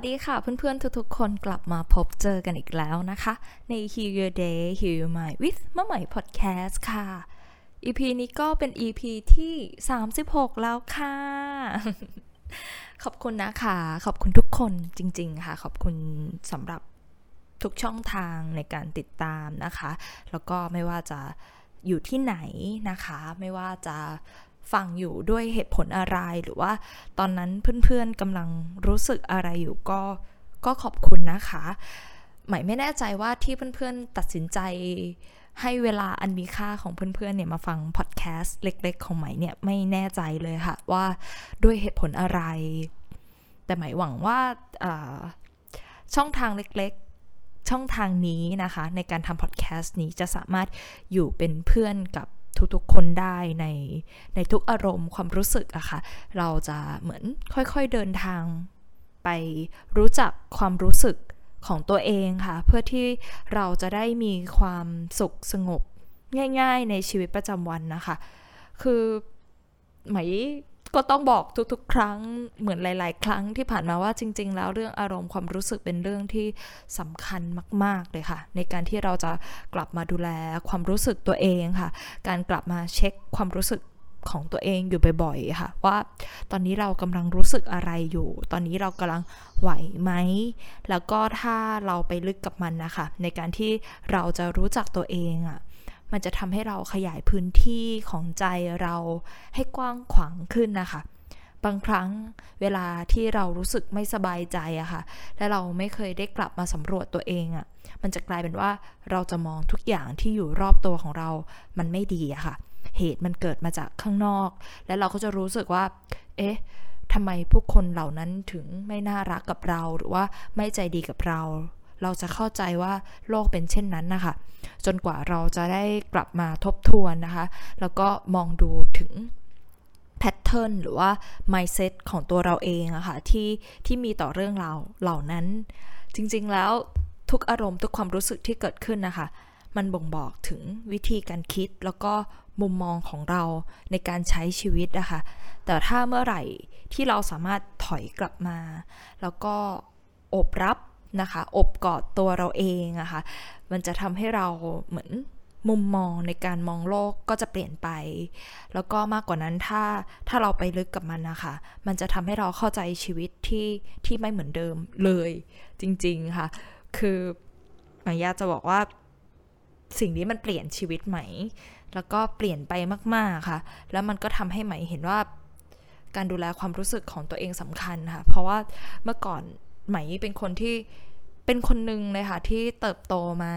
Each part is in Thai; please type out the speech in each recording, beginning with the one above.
สวัสดีค่ะเพื่อนๆทุกๆ คนกลับมาพบเจอกันอีกแล้วนะคะ ใน Heal Your Day Heal Your Mind with มะไหม่ Podcast ค่ะ EP นี้ก็เป็น EP ที่ 36 แล้วค่ะ ขอบคุณนะคะ ขอบคุณทุกคนจริง ๆ ค่ะ ขอบคุณสำหรับทุกช่องทางในการติดตามนะคะ แล้วก็ไม่ว่าจะอยู่ที่ไหนนะคะ ไม่ว่าจะ ฟังอยู่ด้วยเหตุผลอะไรหรือว่าตอนนั้นเพื่อนๆกำลังรู้สึกอะไรอยู่ก็ก็ขอบคุณนะคะ หมายไม่แน่ใจว่าที่เพื่อนๆตัดสินใจให้เวลาอันมีค่าของเพื่อนๆเนี่ยมาฟังพอดแคสต์เล็กๆ ของหมเนี่ยไม่แน่ใจเลยค่ะว่าด้วยเหตุผลอะไร แต่หมายหวังว่าช่องทางเล็กๆ ช่องทางนี้นะคะ ในการทำพอดแคสต์นี้จะสามารถอยู่เป็นเพื่อนกับ ทุกๆคนได้ในในทุกอารมณ์ความรู้สึกอะคะ่ะ เราจะเหมือนค่อยๆเดินทางไปรู้จักความรู้สึกของตัวเองค่ะ เพื่อที่เราจะได้มีความสุขสงบง่าย ๆ ในชีวิตประจำวันนะคะ คือไหม ก็ต้องบอกทุกๆ ครั้งเหมือนหลาย ๆ ครั้งที่ผ่านมาว่าจริง ๆ แล้วเรื่องอารมณ์ความรู้สึกเป็นเรื่องที่สำคัญมาก ๆ เลยค่ะ ในการที่เราจะกลับมาดูแลความรู้สึกตัวเองค่ะ การกลับมาเช็คความรู้สึกของตัวเองอยู่บ่อยๆค่ะ ว่าตอนนี้เรากำลังรู้สึกอะไรอยู่ ตอนนี้เรากำลังไหวไหม แล้วก็ถ้าเราไปลึกกับมันนะคะ ในการที่เราจะรู้จักตัวเองอะ่ะ มันจะทำให้เราขยายพื้นที่ของใจเราให้กว้างขวางขึ้นนะคะ บางครั้งเวลาที่เรารู้สึกไม่สบายใจอะคะ่ะ และเราไม่เคยได้กลับมาสำรวจตัวเองอะมันจะกลายเป็นว่าเราจะมองทุกอย่างที่อยู่รอบตัวของเรา มันไม่ดีอะคะ่ะ เหตุมันเกิดมาจากข้างนอก และเราก็จะรู้สึกว่า เอ๊ะทำไมผู้คนเหล่านั้นถึงไม่น่ารักกับเราหรือว่าไม่ใจดีกับเรา เราจะเข้าใจว่าโลกเป็นเช่นนั้นนะคะ จนกว่าเราจะได้กลับมาทบทวนนะคะ แล้วก็มองดูถึงแพทเทิร์นหรือว่า mindset ของตัวเราเองอะคะ่ะที่ที่มีต่อเรื่องราวเหล่านั้น จริงๆแล้วทุกอารมณ์ทุกความรู้สึกที่เกิดขึ้นนะคะ มันบ่งบอกถึงวิธีการคิดแล้วก็มุมมองของเราในการใช้ชีวิตนะคะ แต่ถ้าเมื่อไหร่ที่เราสามารถถอยกลับมา แล้วก็อบรับ นะคะ อบกอดตัวเราเองอะคะ่ะ มันจะทำให้เราเหมือนมุมมองในการมองโลกก็จะเปลี่ยนไป แล้วก็มากกว่านั้นถ้าถ้าเราไปลึกกับมันนะคะ มันจะทำให้เราเข้าใจชีวิตที่ที่ไม่เหมือนเดิมเลย จริงๆค่ะ คือหมายาจะบอกว่าสิ่งนี้มันเปลี่ยนชีวิตไหม แล้วก็เปลี่ยนไปมาก ๆค่ะ แล้วมันก็ทำให้ไหมเห็นว่าการดูแลความรู้สึกของตัวเองสำคัญค่ะ เพราะว่าเมื่อก่อน ไหมเป็นคนที่เป็นคนหนึ่งเลยค่ะที่เติบโตมา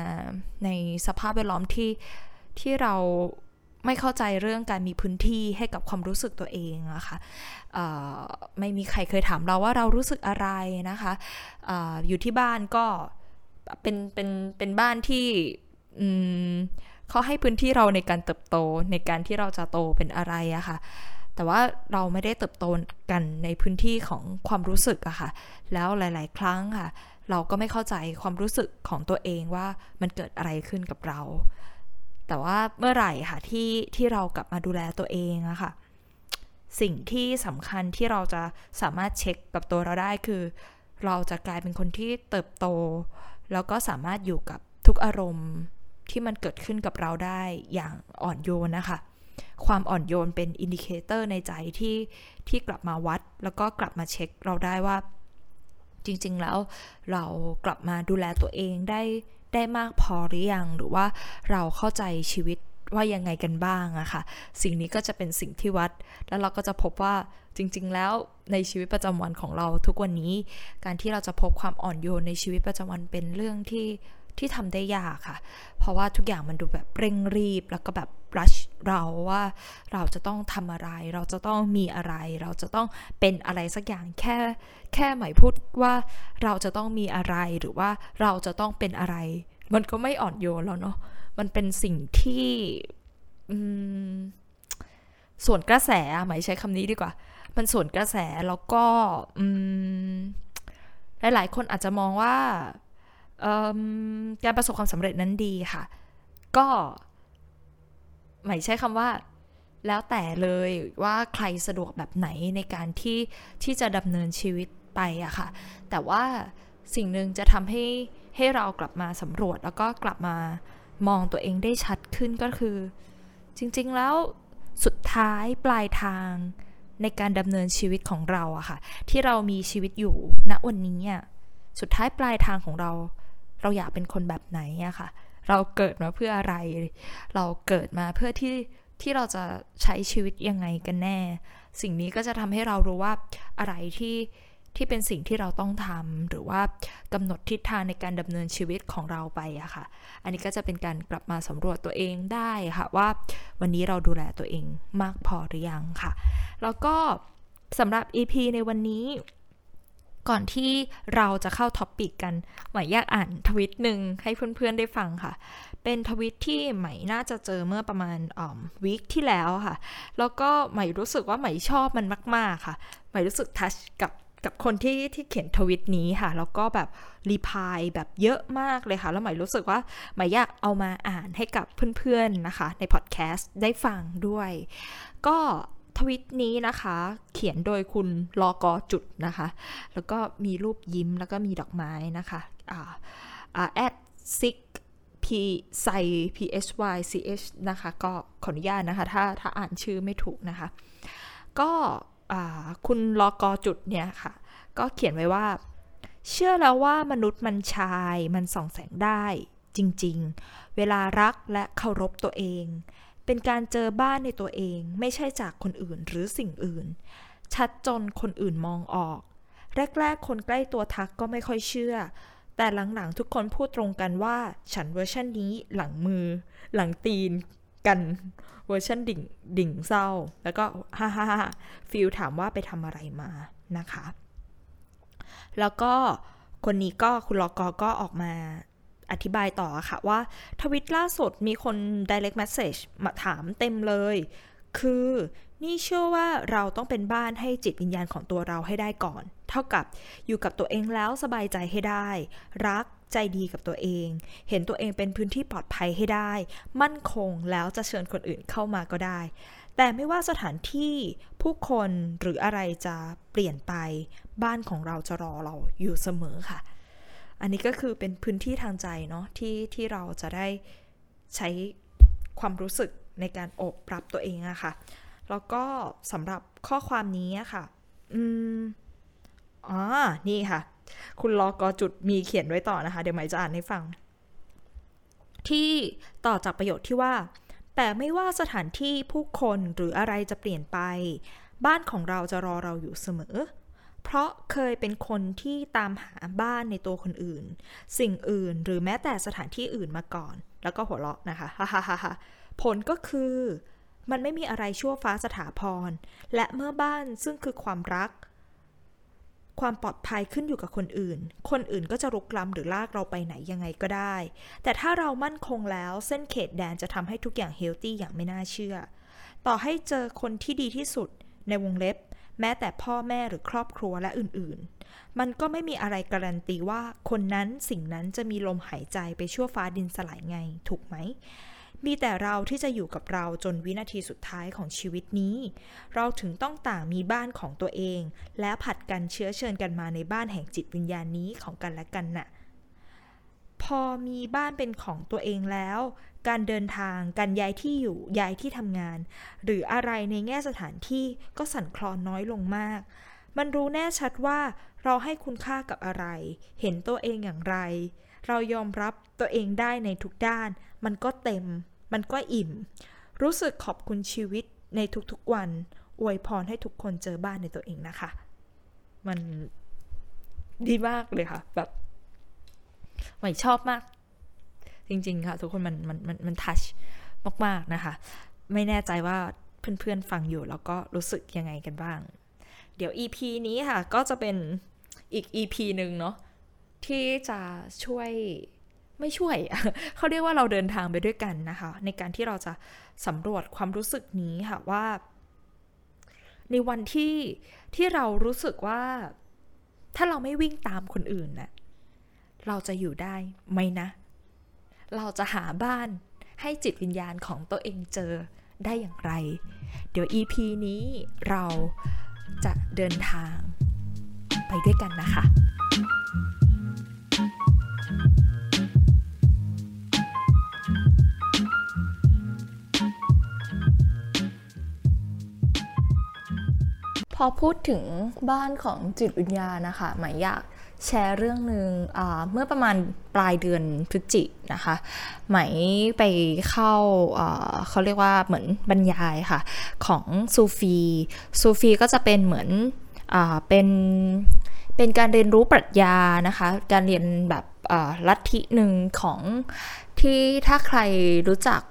ในสภาพแวดล้อมที่ที่เราไม่เข้าใจเรื่องการมีพื้นที่ให้กับความรู้สึกตัวเองอะคะ่ะไม่มีใครเคยถามเราว่าเรารู้สึกอะไรนะคะออยู่ที่บ้านก็เป็นเป็นเป็นบ้านที่เขาให้พื้นที่เราในการเติบโตในการที่เราจะโตเป็นอะไรอะคะ่ะ แต่ว่าเราไม่ได้เติบโตกันในพื้นที่ของความรู้สึกอะค่ะ แล้วหลาย ๆ ครั้งค่ะ เราก็ไม่เข้าใจความรู้สึกของตัวเองว่ามันเกิดอะไรขึ้นกับเรา แต่ว่าเมื่อไหร่ค่ะที่ที่เรากลับมาดูแลตัวเองอะค่ะ สิ่งที่สำคัญที่เราจะสามารถเช็คกับตัวเราได้คือ เราจะกลายเป็นคนที่เติบโต แล้วก็สามารถอยู่กับทุกอารมณ์ที่มันเกิดขึ้นกับเราได้อย่างอ่อนโยนนะคะ ความอ่อนโยนเป็น indicator ในใจที่ที่กลับมาวัด แล้วก็กลับมาเช็คเราได้ว่า จริง ๆ แล้วเรากลับมาดูแลตัวเองได้ได้มากพอหรือยังหรือว่าเราเข้าใจชีวิตว่ายังไงกันบ้างอะค่ะ สิ่งนี้ก็จะเป็นสิ่งที่วัด แล้วเราก็จะพบว่าจริง ๆ แล้วในชีวิตประจำวันของเราทุกวันนี้ การที่เราจะพบความอ่อนโยนในชีวิตประจำวันเป็นเรื่องที่ ที่ทำได้ยากค่ะ เพราะว่าทุกอย่างมันดูแบบเร่งรีบ แล้วก็แบบ rush เราว่าเราจะต้องทำอะไร เราจะต้องมีอะไร เราจะต้องเป็นอะไรสักอย่างแค่แค่หมายพูดว่าเราจะต้องมีอะไรหรือว่าเราจะต้องเป็นอะไร มันก็ไม่อ่อนโยนแล้วเนาะมันเป็นสิ่งที่ส่วนกระแสหมายใช้คำนี้ดีกว่า มันส่วนกระแสแล้วก็หลายๆคนอาจจะมองว่า การประสบความสำเร็จนั้นดีค่ะ ก็หมายใช้คำว่าแล้วแต่เลยว่าใครสะดวกแบบไหนในการที่ที่จะดำเนินชีวิตไปอะค่ะ แต่ว่าสิ่งหนึ่งจะทำให้ให้เรากลับมาสำรวจ แล้วก็กลับมามองตัวเองได้ชัดขึ้นก็คือ จริงๆแล้วสุดท้ายปลายทางในการดำเนินชีวิตของเราอะค่ะ ที่เรามีชีวิตอยู่ณวันนี้สุดท้ายปลายทางของเรา เราอยากเป็นคนแบบไหนอะค่ะ เราเกิดมาเพื่ออะไร เราเกิดมาเพื่อที่ที่เราจะใช้ชีวิตยังไงกันแน่ สิ่งนี้ก็จะทำให้เรารู้ว่าอะไรที่ที่เป็นสิ่งที่เราต้องทำหรือว่ากำหนดทิศทางในการดำเนินชีวิตของเราไปอะค่ะ อันนี้ก็จะเป็นการกลับมาสำรวจตัวเองได้ค่ะว่าวันนี้เราดูแลตัวเองมากพอหรือยังค่ะ แล้วก็สำหรับ EP ในวันนี้ ก่อนที่เราจะเข้า topic กันใหม่อยากอ่านทวิตหนึ่งให้เพื่อนๆได้ฟังค่ะ เป็นทวิตที่ใหม่น่าจะเจอเมื่อประมาณ week ที่แล้วค่ะ แล้วก็ใหม่รู้สึกว่าใหม่ชอบมันมาก ๆค่ะใหม่รู้สึก touch กับกับคนที่ที่เขียนทวิตนี้ค่ะ แล้วก็แบบ reply แบบเยอะมากเลยค่ะ แล้วใหม่รู้สึกว่าหมายอยากเอามาอ่านให้กับเพื่อนๆนะคะ ในพอดแคสต์ได้ฟังด้วย ก็ ทวิตนี้นะคะ เขียนโดยคุณลอกอจุดนะคะ แล้วก็มีรูปยิ้มแล้วก็มีดอกไม้นะคะอ่าอ่า at six p ไซ p h y c h นะคะ ก็ขออนุญาตนะคะ ถ้าถ้าอ่านชื่อไม่ถูกนะคะ ก็คุณลอกอจุดเนี่ยค่ะ ก็เขียนไว้ว่า เชื่อแล้วว่ามนุษย์มัน shine มันส่องแสงได้ จริง ๆ เวลารักและเคารพตัวเอง เป็นการเจอบ้านในตัวเองไม่ใช่จากคนอื่นหรือสิ่งอื่น ชัดจนคนอื่นมองออก แรกๆ คนใกล้ตัวทักก็ไม่ค่อยเชื่อ แต่หลังๆ ทุกคนพูดตรงกันว่า ฉันเวอร์ชันนี้หน้ามือ หลังตีนกับเวอร์ชันดิ่งดิ่งเศร้า แล้วก็ฮ่าฮ่าฟิลถามว่าไปทำอะไรมานะคะ แล้วก็คนนี้ก็คุณลอกอก็ออกมา อธิบายต่อค่ะว่าทวิตล่าสุดมีคน direct message มาถามเต็มเลย คือนี่เชื่อว่าเราต้องเป็นบ้านให้จิตวิญญาณของตัวเราให้ได้ก่อน เท่ากับอยู่กับตัวเองแล้วสบายใจให้ได้ รักใจดีกับตัวเอง เห็นตัวเองเป็นพื้นที่ปลอดภัยให้ได้ มั่นคงแล้วจะเชิญคนอื่นเข้ามาก็ได้ แต่ไม่ว่าสถานที่ผู้คนหรืออะไรจะเปลี่ยนไป บ้านของเราจะรอเราอยู่เสมอค่ะ อันนี้ก็คือเป็นพื้นที่ทางใจเนาะที่ที่เราจะได้ใช้ความรู้สึกในการอบปรับตัวเองอะค่ะ แล้วก็สำหรับข้อความนี้ค่ะ อืมอ๋อนี่ค่ะ คุณลอกอจุดมีเขียนไว้ต่อนะคะ เดี๋ยวหมายจะอ่านให้ฟัง ที่ต่อจากประโยชน์ที่ว่า แต่ไม่ว่าสถานที่ผู้คนหรืออะไรจะเปลี่ยนไป บ้านของเราจะรอเราอยู่เสมอ เพราะเคยเป็นคนที่ตามหาบ้านในตัวคนอื่น สิ่งอื่นหรือแม้แต่สถานที่อื่นมาก่อน แล้วก็หัวเราะนะคะฮ่าฮ่าฮ่าผลก็คือมันไม่มีอะไรชั่วฟ้าสถาพร และเมื่อบ้านซึ่งคือความรัก ความปลอดภัยขึ้นอยู่กับคนอื่น คนอื่นก็จะรุกล้ำหรือลากเราไปไหนยังไงก็ได้ แต่ถ้าเรามั่นคงแล้วเส้นเขตแดนจะทำให้ทุกอย่างเฮลตี้อย่างไม่น่าเชื่อ ต่อให้เจอคนที่ดีที่สุดในวงเล็บ แม้แต่พ่อแม่หรือครอบครัวและอื่นๆ มันก็ไม่มีอะไรการันตีว่าคนนั้นสิ่งนั้นจะมีลมหายใจไปชั่วฟ้าดินสลายไง ถูกไหม มีแต่เราที่จะอยู่กับเราจนวินาทีสุดท้ายของชีวิตนี้ เราถึงต้องต่างมีบ้านของตัวเอง และผัดกันเชื้อเชิญกันมาในบ้านแห่งจิตวิญญาณนี้ของกันและกันน่ะ พอมีบ้านเป็นของตัวเองแล้ว การเดินทาง การย้ายที่อยู่ ย้ายที่ทำงาน หรืออะไรในแง่สถานที่ก็สั่นคลอนน้อยลงมาก มันรู้แน่ชัดว่าเราให้คุณค่ากับอะไร เห็นตัวเองอย่างไร เรายอมรับตัวเองได้ในทุกด้าน มันก็เต็ม มันก็อิ่ม รู้สึกขอบคุณชีวิตในทุกๆวัน อวยพรให้ทุกคนเจอบ้านในตัวเองนะคะ มันดีมากเลยค่ะ แบบ ใหม่ชอบมาก จริง ๆ ค่ะ ทุกคนมันมันมันมันทัชมาก ๆ นะคะ ไม่แน่ใจว่าเพื่อน ๆ ฟังอยู่แล้วก็รู้สึกยังไงกันบ้าง เดี๋ยว EP นี้ค่ะ ก็จะเป็นอีก EP หนึ่งเนาะที่จะช่วยไม่ช่วย เขาเรียกว่าเราเดินทางไปด้วยกันนะคะ ในการที่เราจะสำรวจความรู้สึกนี้ค่ะว่า ในวันที่ที่เรารู้สึกว่า ถ้าเราไม่วิ่งตามคนอื่นนะ่ะ เราจะอยู่ได้ไหมนะ เราจะหาบ้านให้จิตวิญญาณของตัวเองเจอได้อย่างไร เดี๋ยว EP นี้เราจะเดินทางไปด้วยกันนะคะพอพูดถึงบ้านของจิตวิญญาณนะคะหมายอยาก แชร์เรื่องหนึ่งเมื่อประมาณปลายเดือนพฤศจินะคะไหมไปเข้าเขาเรียกว่าเหมือนบรรยายค่ะ ของซูฟีซูฟีก็จะเป็นเหมือนอเป็นเป็นการเรียนรู้ปรัชญานะคะ การเรียนแบบลัทธิหนึ่งของที่ถ้าใครรู้จัก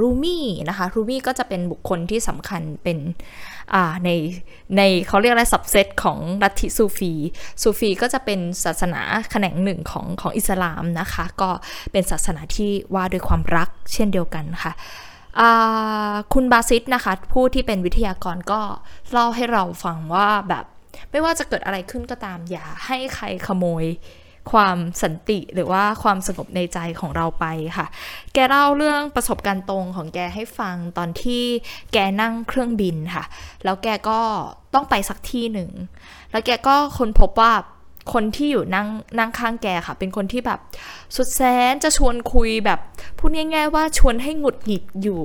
รูมี่นะคะรูมี่ก็จะเป็นบุคคลที่สำคัญเป็น ในในเขาเรียกอะไรสับเซตของลัทธิซูฟีซูฟีก็จะเป็นศาสนาแขนงหนึ่งของของอิสลามนะคะ ก็เป็นศาสนาที่ว่าด้วยความรักเช่นเดียวกันค่ะคุณบาซิตนะคะ ผู้ที่เป็นวิทยากรก็เล่าให้เราฟังว่าแบบไม่ว่าจะเกิดอะไรขึ้นก็ตามอย่าให้ใครขโมย ความสันติหรือว่าความสงบในใจของเราไปค่ะ แกเล่าเรื่องประสบการณ์ตรงของแกให้ฟังตอนที่แกนั่งเครื่องบินค่ะ แล้วแกก็ต้องไปสักที่หนึ่ง แล้วแกก็ค้นพบว่าคนที่อยู่นั่งนั่งข้างแกค่ะ เป็นคนที่แบบสุดแสนจะชวนคุยแบบพูดง่ายๆว่าชวนให้หงุดหงิดอยู่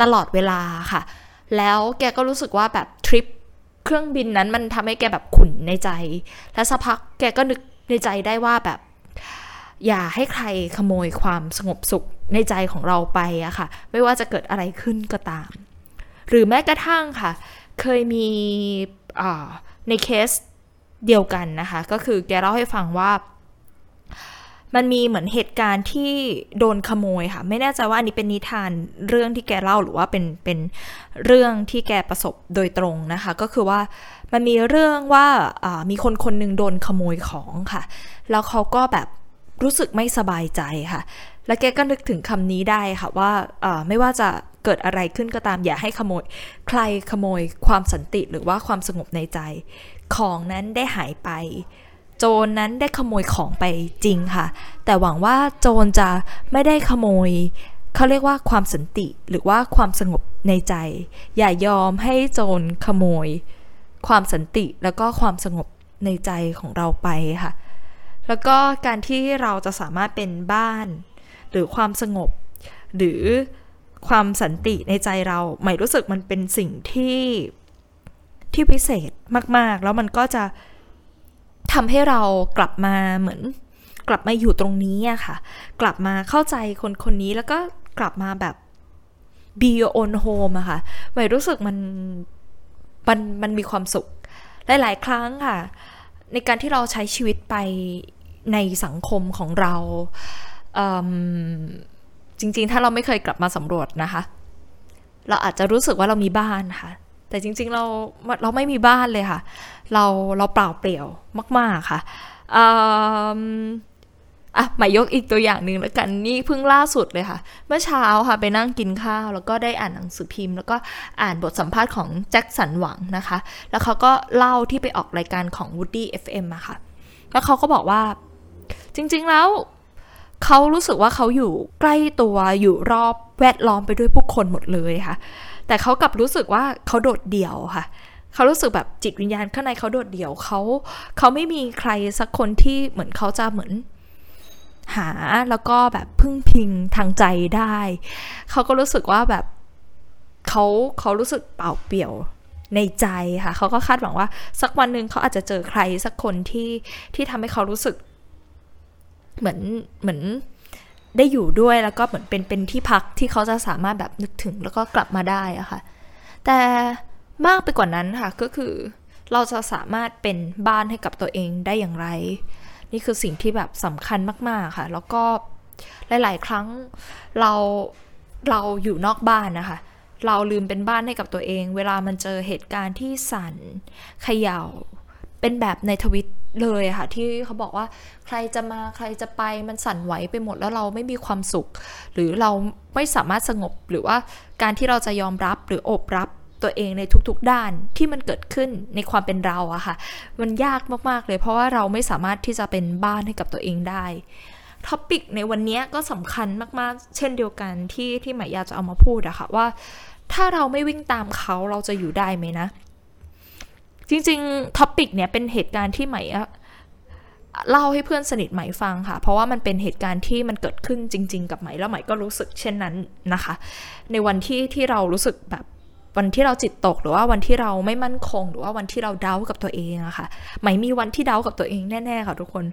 ตลอดเวลาค่ะ แล้วแกก็รู้สึกว่าแบบทริปเครื่องบินนั้นมันทำให้แกแบบขุ่นในใจ และสักพักแกก็นึก ในใจได้ว่าแบบ อย่าให้ใครขโมยความสงบสุขในใจของเราไปอะค่ะ ไม่ว่าจะเกิดอะไรขึ้นก็ตาม หรือแม้กระทั่งค่ะ เคยมีในเคสเดียวกันนะคะ ก็คือแกเล่าให้ฟังว่า มันมีเหมือนเหตุการณ์ที่โดนขโมยค่ะ ไม่แน่ใจว่าอันนี้เป็นนิทานเรื่องที่แกเล่าหรือว่าเป็นเป็นเรื่องที่แกประสบโดยตรงนะคะ ก็คือว่ามันมีเรื่องว่ามีคนคนหนึ่งโดนขโมยของค่ะ แล้วเขาก็แบบรู้สึกไม่สบายใจค่ะ แล้วแกก็นึกถึงคำนี้ได้ค่ะว่าไม่ว่าจะเกิดอะไรขึ้นก็ตามอย่าให้ขโมย ใครขโมยความสันติหรือว่าความสงบในใจ ของนั้นได้หายไป จรนั้นได้ขโมยของไปจริงค่ะ แต่หวังว่าโจรจะไม่ได้ขโมยเขาเรียกว่าความสันติหรือว่าความสงบในใจ อย่ายอมให้โจรขโมย ความสันติแล้วก็ความสงบในใจของเราไปค่ะ แล้วก็การที่เราจะสามารถเป็นบ้าน หรือความสงบ หรือความสันติในใจเราหมายรู้สึกมันเป็นสิ่งที่ที่พิเศษมาก ๆ แล้วมันก็จะ ทำให้เรากลับมาเหมือน กลับมาอยู่ตรงนี้อะค่ะ กลับมาเข้าใจคนคนนี้แล้วก็กลับมาแบบ be your own home อะค่ะหมายรู้สึกมันมันมันมีความสุข หลาย ๆ ครั้งค่ะ ในการที่เราใช้ชีวิตไปในสังคมของเราจริง ๆ ถ้าเราไม่เคยกลับมาสำรวจนะคะ เราอาจจะรู้สึกว่าเรามีบ้านค่ะ แต่จริง ๆ เราเราไม่มีบ้านเลยค่ะ เราเราเปล่าเปลี่ยวมาก ๆ ค่ะอะมายกอีกตัวอย่างหนึ่งแล้วกันนี่เพิ่งล่าสุดเลยค่ะ เมื่อเช้าค่ะไปนั่งกินข้าว แล้วก็ได้อ่านหนังสือพิมพ์ แล้วก็อ่านบทสัมภาษณ์ของแจ็คสันหวังนะคะ แล้วเขาก็เล่าที่ไปออกรายการของ Woody FM อะค่ะ แล้วเขาก็บอกว่าจริง ๆ แล้วเขารู้สึกว่าเขาอยู่ใกล้ตัวอยู่รอบแวดล้อมไปด้วยผู้คนหมดเลยค่ะ แต่เขากลับรู้สึกว่าเขาโดดเดี่ยวค่ะเขารู้สึกแบบจิตวิญญาณข้างในเขาโดดเดี่ยวเขาเขาไม่มีใครสักคนที่เหมือนเขาจะเหมือนหาแล้วก็แบบพึ่งพิงทางใจได้ เขาก็รู้สึกว่าแบบเขาเขารู้สึกเปล่าเปลี่ยวในใจค่ะ เขาก็คาดหวังว่าสักวันหนึ่งเขาอาจจะเจอใครสักคนที่ที่ทำให้เขารู้สึก เหมือนเหมือน ได้อยู่ด้วยแล้วก็เหมือนเป็นเป็นที่พักที่เขาจะสามารถแบบนึกถึงแล้วก็กลับมาได้อะค่ะ แต่มากไปกว่านั้นค่ะก็คือเราจะสามารถเป็นบ้านให้กับตัวเองได้อย่างไร นี่คือสิ่งที่แบบสำคัญมาก ๆ ค่ะ แล้วก็หลาย ๆ ครั้งเราเราอยู่นอกบ้านนะคะ เราลืมเป็นบ้านให้กับตัวเอง เวลามันเจอเหตุการณ์ที่สั่นเขยา่าเป็นแบบในทวิต เลยค่ะที่เขาบอกว่าใครจะมาใครจะไปมันสั่นไหวไปหมดแล้วเราไม่มีความสุข หรือเราไม่สามารถสงบหรือว่าการที่เราจะยอมรับหรือโอบรับตัวเองในทุกๆด้านที่มันเกิดขึ้นในความเป็นเราอะค่ะ มันยากมากๆเลยเพราะว่าเราไม่สามารถที่จะเป็นบ้านให้กับตัวเองได้ topic ในวันนี้ก็สำคัญมากๆ เช่นเดียวกันที่ที่ใหม่อยากจะเอามาพูดอะค่ะว่า ถ้าเราไม่วิ่งตามเขาเราจะอยู่ได้ไหมนะ จริงๆ topic เนี่ยเป็นเหตุการณ์ที่ใหม่เล่าให้เพื่อนสนิทใหม่ฟังค่ะ เพราะว่ามันเป็นเหตุการณ์ที่มันเกิดขึ้นจริง ๆ กับใหม่แล้วใหม่ก็รู้สึกเช่นนั้นนะคะ ในวันที่ที่เรารู้สึกแบบวันที่เราจิตตกหรือว่าวันที่เราไม่มั่นคง หรือว่าวันที่เราเดากับตัวเองอะค่ะใหมมีวันที่เดากับตัวเองแน่ๆค่ะทุกคน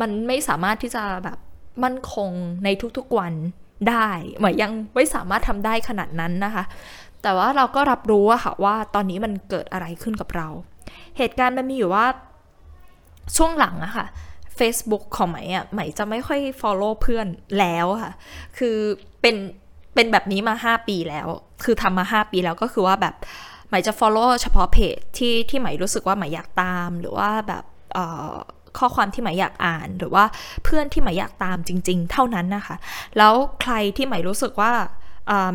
มันไม่สามารถที่จะแบบมั่นคงในทุกๆวันได้ไหมยยังไม่สามารถทำได้ขนาดนั้นนะคะ แต่ว่าเราก็รับรู้อะค่ะว่าตอนนี้มันเกิดอะไรขึ้นกับเรา เหตุการณ์มันมีอยู่ว่าช่วงหลังอะค่ะ Facebook ของไหมอะไหมจะไม่ค่อย follow เพื่อนแล้วค่ะ คือเป็นเป็นแบบนี้มา 5 ปีแล้ว คือทำมา 5 ปีแล้วก็คือว่าแบบหมจะ follow เฉพาะเพจที่ที่ไหมรู้สึกว่าหมอยากตามหรือว่าแบบข้อความที่หมายอยากอ่าน หรือว่าเพื่อนที่หมายอยากตามจริง ๆ เท่านั้นนะคะ แล้วใครที่หมายรู้สึกว่า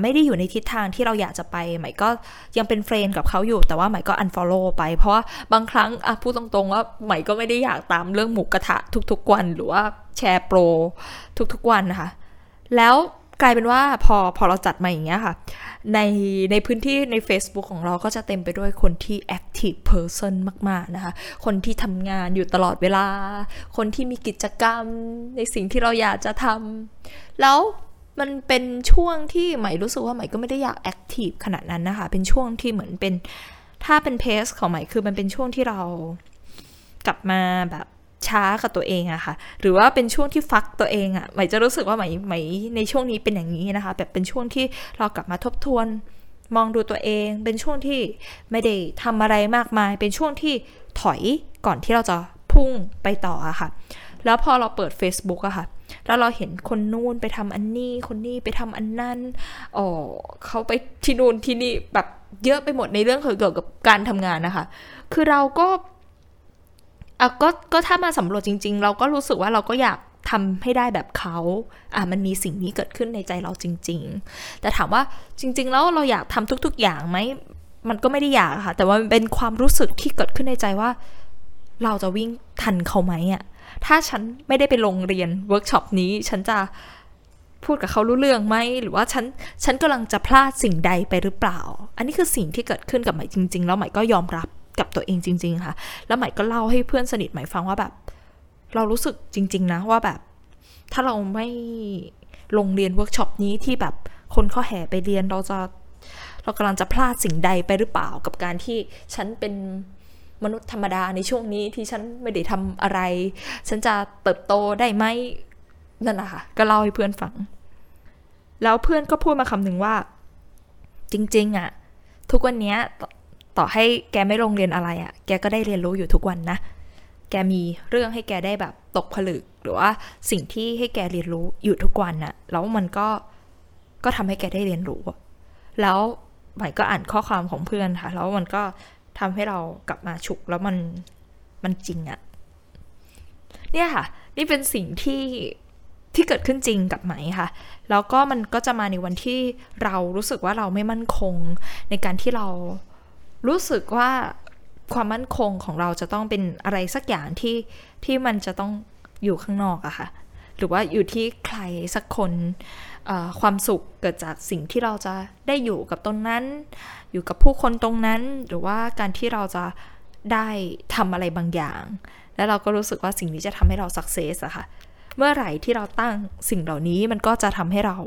ไม่ได้อยู่ในทิศทางที่เราอยากจะไปหมายก็ยังเป็นเฟรนกับเขาอยู่ แต่ว่าหมายก็ unfollow ไป เพราะว่าบางครั้งพูดตรงๆว่าหมายก็ไม่ได้อยากตามเรื่องหมูกระทะทุกๆวัน หรือว่าแชร์โปรทุกๆวันนะคะ แล้วกลายเป็นว่าพอพอเราจัดมาอย่างเงี้ยค่ะ ในในพื้นที่ใน Facebook ของเราก็จะเต็มไปด้วยคนที่ active person มาก ๆ นะคะ คนที่ทำงานอยู่ตลอดเวลา คนที่มีกิจกรรมในสิ่งที่เราอยากจะทำแล้ว มันเป็นช่วงที่ใหม่รู้สึกว่าใหม่ก็ไม่ได้อยากแอคทีฟขนาดนั้นนะคะ เป็นช่วงที่เหมือนเป็นถ้าเป็นเพสของใหม่คือมันเป็นช่วงที่เรากลับมาแบบช้ากับตัวเองอะค่ะ หรือว่าเป็นช่วงที่ฟักตัวเองอะใหม่จะรู้สึกว่าใหม่ใหม่ในช่วงนี้เป็นอย่างนี้นะคะ แบบเป็นช่วงที่เรากลับมาทบทวน มองดูตัวเอง เป็นช่วงที่ไม่ได้ทำอะไรมากมาย เป็นช่วงที่ถอยก่อนที่เราจะพุ่งไปต่ออะค่ะ แล้วพอเราเปิด Facebook อะค่ะ แล้วเราเห็นคนนู่นไปทำอันนี้ คนนี้ไปทำอันนั้นอ๋อเขาไปที่นู่นที่นี่แบบเยอะไปหมดในเรื่องเกี่ยวกับการทำงานนะคะ คือเราก็อะก็ก็ถ้ามาสำรวจจริง ๆ เราก็รู้สึกว่าเราก็อยากทำให้ได้แบบเขาอะมันมีสิ่งนี้เกิดขึ้นในใจเราจริง ๆ แต่ถามว่าจริง ๆ แล้วเราอยากทำทุก ๆ อย่างไหม มันก็ไม่ได้อยากค่ะ แต่ว่ามันเป็นความรู้สึกที่เกิดขึ้นในใจว่า เราจะวิ่งทันเขาไหมอะ ถ้าฉันไม่ได้ไปลงเรียนเวิร์กช็อปนี้ ฉันจะพูดกับเขารู้เรื่องไหม หรือว่าฉันฉันกำลังจะพลาดสิ่งใดไปหรือเปล่า อันนี้คือสิ่งที่เกิดขึ้นกับใหม่จริง ๆ แล้วใหม่ก็ยอมรับกับตัวเองจริง ๆ ค่ะ แล้วใหม่ก็เล่าให้เพื่อนสนิทใหม่ฟังว่าแบบ เรารู้สึกจริง ๆ นะว่าแบบ ถ้าเราไม่ลงเรียนเวิร์กช็อปนี้ที่แบบคนเข้าแห่ไปเรียนเราจะเรากำลังจะพลาดสิ่งใดไปหรือเปล่ากับการที่ฉันเป็น มนุษย์ธรรมดาในช่วงนี้ที่ฉันไม่ได้ทำอะไร ฉันจะเติบโตได้ไหมนั่นแหละค่ะก็เล่าให้เพื่อนฟัง แล้วเพื่อนก็พูดมาคำหนึ่งว่า จริง ๆอะ ทุกวันนี้ต่อให้แกไม่ลงเรียนอะไรอะ่ะ แกก็ได้เรียนรู้อยู่ทุกวันนะ แกมีเรื่องให้แกได้แบบตกผลึก หรือว่าสิ่งที่ให้แกเรียนรู้อยู่ทุกวันน่ะ แล้วมันก็ก็ทำให้แกได้เรียนรู้ แล้วใหม่ก็อ่านข้อความของเพื่อนค่ะ แล้วมันก็ ทำให้เรากลับมาฉุกแล้วมันมันจริงอะเนี่ยค่ะ นี่เป็นสิ่งที่ที่เกิดขึ้นจริงกับไหมค่ะ แล้วก็มันก็จะมาในวันที่เรารู้สึกว่าเราไม่มั่นคง ในการที่เรารู้สึกว่าความมั่นคงของเราจะต้องเป็นอะไรสักอย่างที่ที่มันจะต้องอยู่ข้างนอกอะค่ะ หรือว่าอยู่ที่ใครสักคนความสุขเกิดจากสิ่งที่เราจะได้อยู่กับตรงนั้น อยู่กับผู้คนตรงนั้น หรือว่าการที่เราจะได้ทำอะไรบางอย่าง แล้วเราก็รู้สึกว่าสิ่งนี้จะทำให้เราสักเซสอะค่ะ เมื่อไหร่ที่เราตั้งสิ่งเหล่านี้มันก็จะทำให้เรา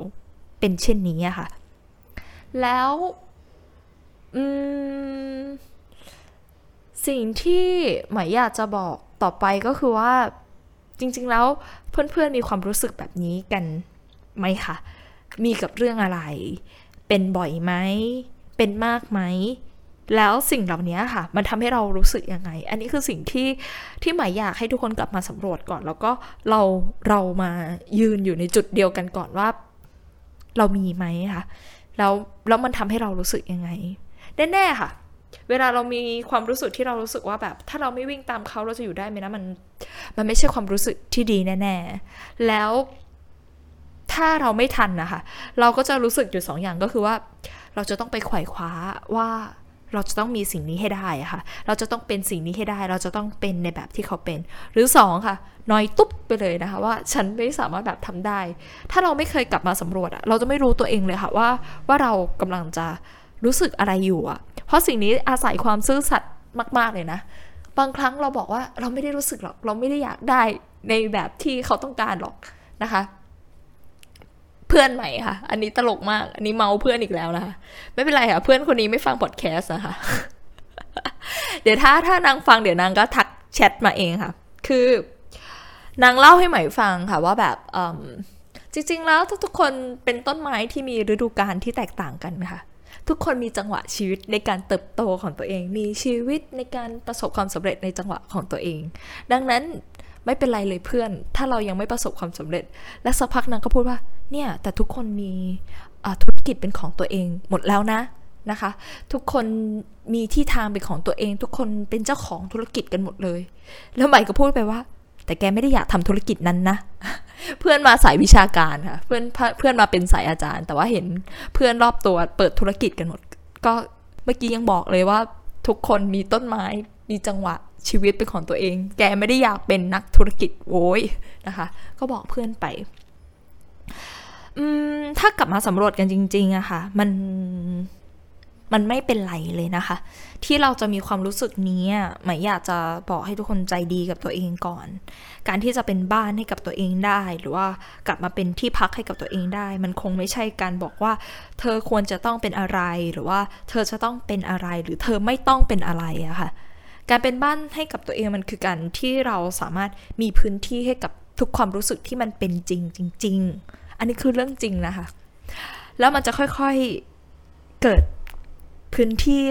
เป็นเช่นนี้อะค่ะ แล้วสิ่งที่หมายอยากจะบอกต่อไปก็คือว่าจริง ๆ แล้วเพื่อนๆมีความรู้สึกแบบนี้กันไหมคะ มีกับเรื่องอะไร เป็นบ่อยไหม เป็นมากไหม แล้วสิ่งเหล่านี้ค่ะ มันทำให้เรารู้สึกยังไง อันนี้คือสิ่งที่ที่หมายอยากให้ทุกคนกลับมาสำรวจก่อน แล้วก็เราเรามายืนอยู่ในจุดเดียวกันก่อนว่า เรามีไหมคะแล้วแล้วมันทำให้เรารู้สึกยังไงแน่ๆค่ะเวลาเรามีความรู้สึกที่เรารู้สึกว่าแบบ ถ้าเราไม่วิ่งตามเขาเราจะอยู่ได้ไหมนะมัน มันไม่ใช่ความรู้สึกที่ดีแน่ ๆ แล้ว ถ้าเราไม่ทันนะคะ เราก็จะรู้สึกอยู่สองอย่างก็คือว่า เราจะต้องไปไขว่คว้าว่าเราจะต้องมีสิ่งนี้ให้ได้ะค่ะ เราจะต้องเป็นสิ่งนี้ให้ได้ เราจะต้องเป็นในแบบที่เขาเป็น หรือ 2 ค่ะ น้อยตุ๊บไปเลยนะคะ ว่าฉันไม่สามารถแบบทำได้ ถ้าเราไม่เคยกลับมาสำรวจอะเราจะไม่รู้ตัวเองเลยค่ะว่าว่าเรากำลังจะรู้สึกอะไรอยู่อะเพราะสิ่งนี้อาศัยความซื่อสัตย์มาก ๆ เลยนะ บางครั้งเราบอกว่าเราไม่ได้รู้สึกหรอก เราไม่ได้อยากได้ในแบบที่เขาต้องการหรอกนะคะ เพื่อนใหม่ค่ะ อันนี้ตลกมาก อันนี้เมาเพื่อนอีกแล้วนะคะ ไม่เป็นไรค่ะ เพื่อนคนนี้ไม่ฟังพอดแคสต์นะคะ เดี๋ยวถ้าถ้านางฟังเดี๋ยวนางก็ทักแชทมาเองค่ะ คือนางเล่าให้ใหม่ฟังค่ะว่าแบบจริง ๆ แล้วทุกคนเป็นต้นไม้ที่มีฤดูกาลที่แตกต่างกันค่ะทุกคนมีจังหวะชีวิตในการเติบโตของตัวเอง มีชีวิตในการประสบความสำเร็จในจังหวะของตัวเอง ดังนั้น ไม่เป็นไรเลยเพื่อน ถ้าเรายังไม่ประสบความสำเร็จ และสักพักนางก็พูดว่า เนี่ย แต่ทุกคนมีธุรกิจเป็นของตัวเองหมดแล้วนะนะคะ ทุกคนมีที่ทางเป็นของตัวเอง ทุกคนเป็นเจ้าของธุรกิจกันหมดเลย แล้วใหม่ก็พูดไปว่า แต่แกไม่ได้อยากทำธุรกิจนั้นนะ เพื่อนมาสายวิชาการค่ะ เพื่อนเพื่อนมาเป็นสายอาจารย์ แต่ว่าเห็นเพื่อนรอบตัวเปิดธุรกิจกันหมด ก็เมื่อกี้ยังบอกเลยว่า ทุกคนมีต้นไม้ มีจังหวะ ชีวิตเป็นของตัวเอง แกไม่ได้อยากเป็นนักธุรกิจโว้ยนะคะ ก็บอกเพื่อนไปอืมถ้ากลับมาสำรวจกันจริงๆอะคะ่ะ มันมันไม่เป็นไรเลยนะคะ ที่เราจะมีความรู้สึกนี้หมายอยากจะบอกให้ทุกคนใจดีกับตัวเองก่อน การที่จะเป็นบ้านให้กับตัวเองได้ หรือว่ากลับมาเป็นที่พักให้กับตัวเองได้ มันคงไม่ใช่การบอกว่า เธอควรจะต้องเป็นอะไรหรือว่า เธอจะต้องเป็นอะไรหรือเธอไม่ต้องเป็นอะไรอะค่ะ การเป็นบ้านให้กับตัวเองมันคือการที่เราสามารถมีพื้นที่ให้กับทุกความรู้สึกที่มันเป็นจริงจริง ๆ อันนี้คือเรื่องจริงนะคะ แล้วมันจะค่อยๆเกิดพื้นที่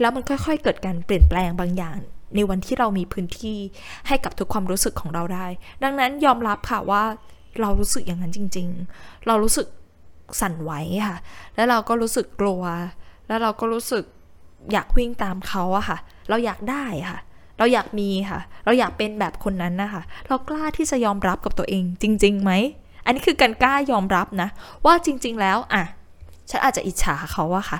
แล้วมันค่อยๆ เกิดการเปลี่ยนแปลงบางอย่าง ในวันที่เรามีพื้นที่ให้กับทุกความรู้สึกของเราได้ ดังนั้นยอมรับค่ะว่าเรารู้สึกอย่างนั้นจริง ๆ เรารู้สึกสั่นไหวค่ะ แล้วเราก็รู้สึกกลัว แล้วเราก็รู้สึกอยากวิ่งตามเขาอะค่ะ เราอยากได้ค่ะ เราอยากมีค่ะ เราอยากเป็นแบบคนนั้นนะคะ เรากล้าที่จะยอมรับกับตัวเองจริงๆไหม อันนี้คือการกล้ายอมรับนะ ว่าจริง ๆ แล้วอะฉันอาจจะอิจฉาเขาอะค่ะ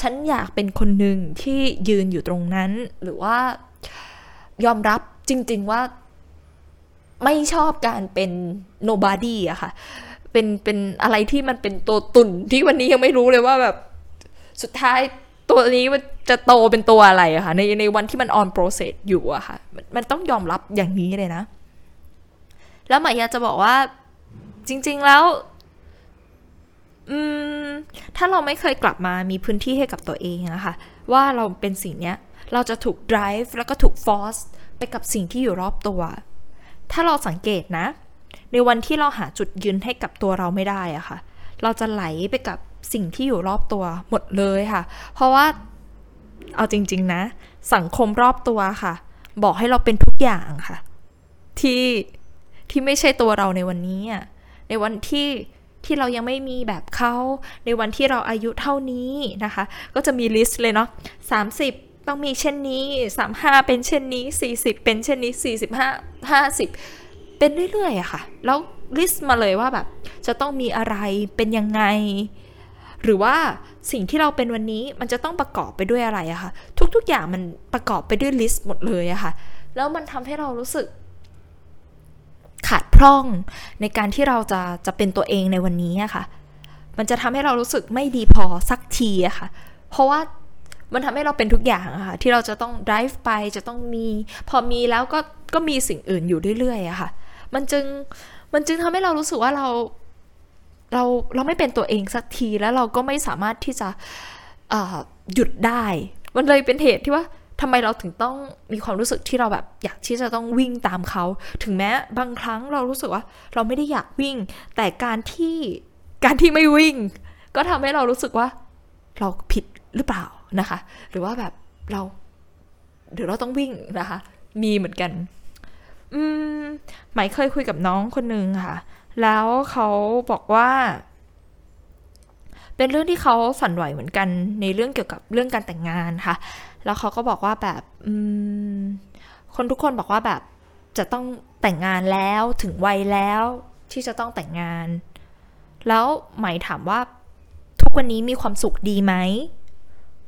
ฉันอยากเป็นคนหนึ่งที่ยืนอยู่ตรงนั้น หรือว่ายอมรับจริง ๆว่าไม่ชอบการเป็น nobody อะค่ะ เป็น เป็นอะไรที่มันเป็นตัวตุ่นที่วันนี้ยังไม่รู้เลยว่าแบบ สุดท้าย ตัวนี้มันจะโตเป็นตัวอะไรอะคะในในวันที่มันออนโปรเซสอยู่อะค่ะมันต้องยอมรับอย่างนี้เลยนะ แล้วหมายาจะบอกว่าจริง ๆแล้วอืมถ้าเราไม่เคยกลับมามีพื้นที่ให้กับตัวเองอะคะว่าเราเป็นสิ่งเนี้ยเราจะถูก drive แล้วก็ถูก force ไปกับสิ่งที่อยู่รอบตัว ถ้าเราสังเกตนะ ในวันที่เราหาจุดยืนให้กับตัวเราไม่ได้อะค่ะ เราจะไหลไปกับ สิ่งที่อยู่รอบตัวหมดเลยค่ะ เพราะว่าเอาจริง ๆ นะ สังคมรอบตัวค่ะ บอกให้เราเป็นทุกอย่างค่ะ ที่ที่ไม่ใช่ตัวเราในวันนี้อะในวันที่ที่เรายังไม่มีแบบเขาในวันที่เราอายุเท่านี้นะคะ ก็จะมี list เลยเนาะ30ต้องมีเช่นนี้ 35 เป็นเช่นนี้ 40 เป็นเช่นนี้ 45 50 เป็นเรื่อยๆอะค่ะ แล้ว list มาเลยว่าแบบ จะต้องมีอะไรเป็นยังไง หรือว่าสิ่งที่เราเป็นวันนี้มันจะต้องประกอบไปด้วยอะไรอะคะ่ะ ทุกๆอย่างมันประกอบไปด้วยลิสต์หมดเลยอะคะ่ะ แล้วมันทำให้เรารู้สึก ขาดพร่องในการที่เราจะจะเป็นตัวเองในวันนี้อะคะ่ะ มันจะทำให้เรารู้สึกไม่ดีพอสักทีอะคะ่ะ เพราะว่ามันทำให้เราเป็นทุกอย่างอะคะ่ะ ที่เราจะต้อง drive ไปจะต้องมี พอมีแล้วก็ก็มีสิ่งอื่นอยู่เรื่อยๆอะคะ่ะ มันจึงมันจึงทำให้เรารู้สึกว่าเรา เราเราไม่เป็นตัวเองสักทีแล้วเราก็ไม่สามารถที่จะหยุดได้ มันเลยเป็นเหตุที่ว่าทำไมเราถึงต้องมีความรู้สึกที่เราแบบอยากที่จะต้องวิ่งตามเขา ถึงแม้บางครั้งเรารู้สึกว่าเราไม่ได้อยากวิ่ง แต่การที่การที่ไม่วิ่ง ก็ทำให้เรารู้สึกว่าเราผิดหรือเปล่านะคะ หรือว่าแบบเราหรือเราต้องวิ่งนะคะ มีเหมือนกัน อืมหมายเคยคุยกับน้องคนนึงค่ะ แล้วเขาบอกว่า เป็นเรื่องที่เขาสั่นไหวเหมือนกันในเรื่องเกี่ยวกับเรื่องการแต่งงานค่ะ แล้วเขาก็บอกว่าแบบคนทุกคนบอกว่าแบบจะต้องแต่งงานแล้วถึงวัยแล้วที่จะต้องแต่งงาน แล้วไหมถามว่าทุกวันนี้มีความสุขดีไหม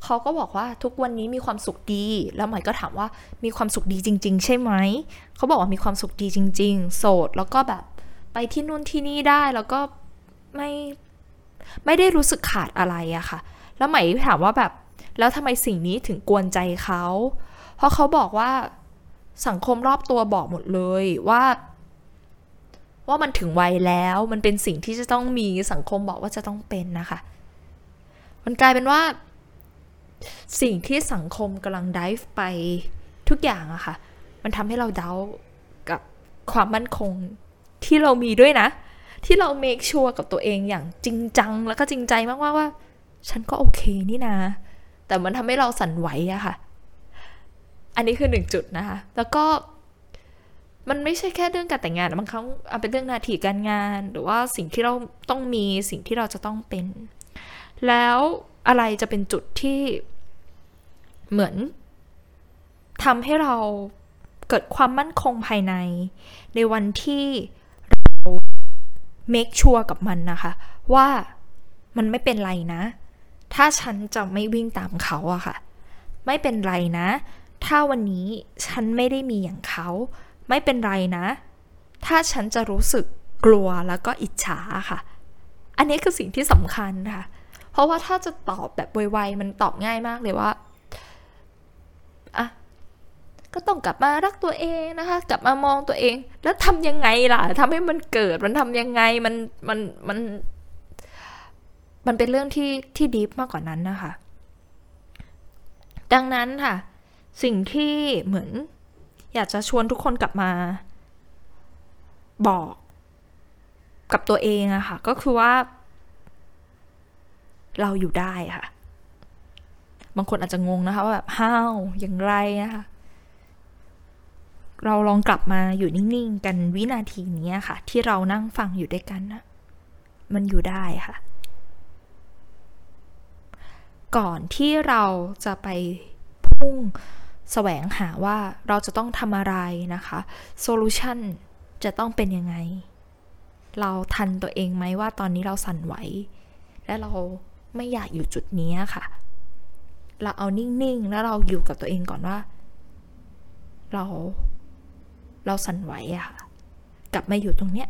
เขาก็บอกว่าทุกวันนี้มีความสุขดี แล้วใหม่ก็ถามว่ามีความสุขดีจริง ๆ ใช่ไหม เขาบอกว่ามีความสุขดีจริง ๆ โสด แล้วก็แบบ ไปที่นู่นที่นี่ได้แล้วก็ไม่ไม่ได้รู้สึกขาดอะไรอะค่ะ แล้วใหม่ถามว่าแบบ แล้วทำไมสิ่งนี้ถึงกวนใจเขา เพราะเขาบอกว่าสังคมรอบตัวบอกหมดเลยว่า ว่ามันถึงวัยแล้วมันเป็นสิ่งที่จะต้องมีสังคมบอกว่าจะต้องเป็นนะคะ มันกลายเป็นว่า สิ่งที่สังคมกำลังดิฟไปทุกอย่างอะค่ะ มันทำให้เราเดากับความมั่นคง ที่เรามีด้วยนะ ที่เราเมคชัวร์กับตัวเองอย่างจริงจังแล้วก็จริงใจมากว่าว่า ฉันก็โอเคนี่นะ แต่มันทำให้เราสั่นไหวอะค่ะ อันนี้คือหนึ่งจุดนะคะ แล้วก็มันไม่ใช่แค่เรื่องการแต่งงานบางครั้งเป็นเรื่องนาทีการงาน หรือว่าสิ่งที่เราต้องมีสิ่งที่เราจะต้องเป็น แล้วอะไรจะเป็นจุดที่เหมือนทำให้เราเกิดความมั่นคงภายใน ในวันที่ make sure กับมันนะคะ ว่ามันไม่เป็นไรนะ ถ้าฉันจะไม่วิ่งตามเขาอะค่ะ ไม่เป็นไรนะ ถ้าวันนี้ฉันไม่ได้มีอย่างเขา ไม่เป็นไรนะ ถ้าฉันจะรู้สึกกลัวแล้วก็อิจฉาค่ะ อันนี้คือสิ่งที่สำคัญค่ะ เพราะว่าถ้าจะตอบแบบไวๆมันตอบง่ายมากเลยว่าอะ ก็ต้องกลับมารักตัวเองนะคะ กลับมามองตัวเอง แล้วทำยังไงล่ะทำให้มันเกิดมันทำยังไงมันมันมัน มันเป็นเรื่องที่ที่ดีฟมากกว่านั้นนะคะ ดังนั้นค่ะ สิ่งที่เหมือน อยากจะชวนทุกคนกลับมา บอกกับตัวเองอะค่ะ ก็คือว่า เราอยู่ได้ค่ะ บางคนอาจจะงงนะคะว่าแบบห้าวอย่างไรนะคะ เราลองกลับมาอยู่นิ่งๆ กันวินาทีนี้ค่ะ ที่เรานั่งฟังอยู่ด้วยกันนะมันอยู่ได้ค่ะ ก่อนที่เราจะไปพุ่งแสวงหาว่าเราจะต้องทำอะไรนะคะโซลูชันจะต้องเป็นยังไง เราทันตัวเองไหมว่าตอนนี้เราสั่นไหว และเราไม่อยากอยู่จุดนี้ค่ะ เราเอานิ่งๆ แล้วเราอยู่กับตัวเองก่อนว่า เรา เราสั่นไหวอะค่ะ กลับมาอยู่ตรงเนี้ย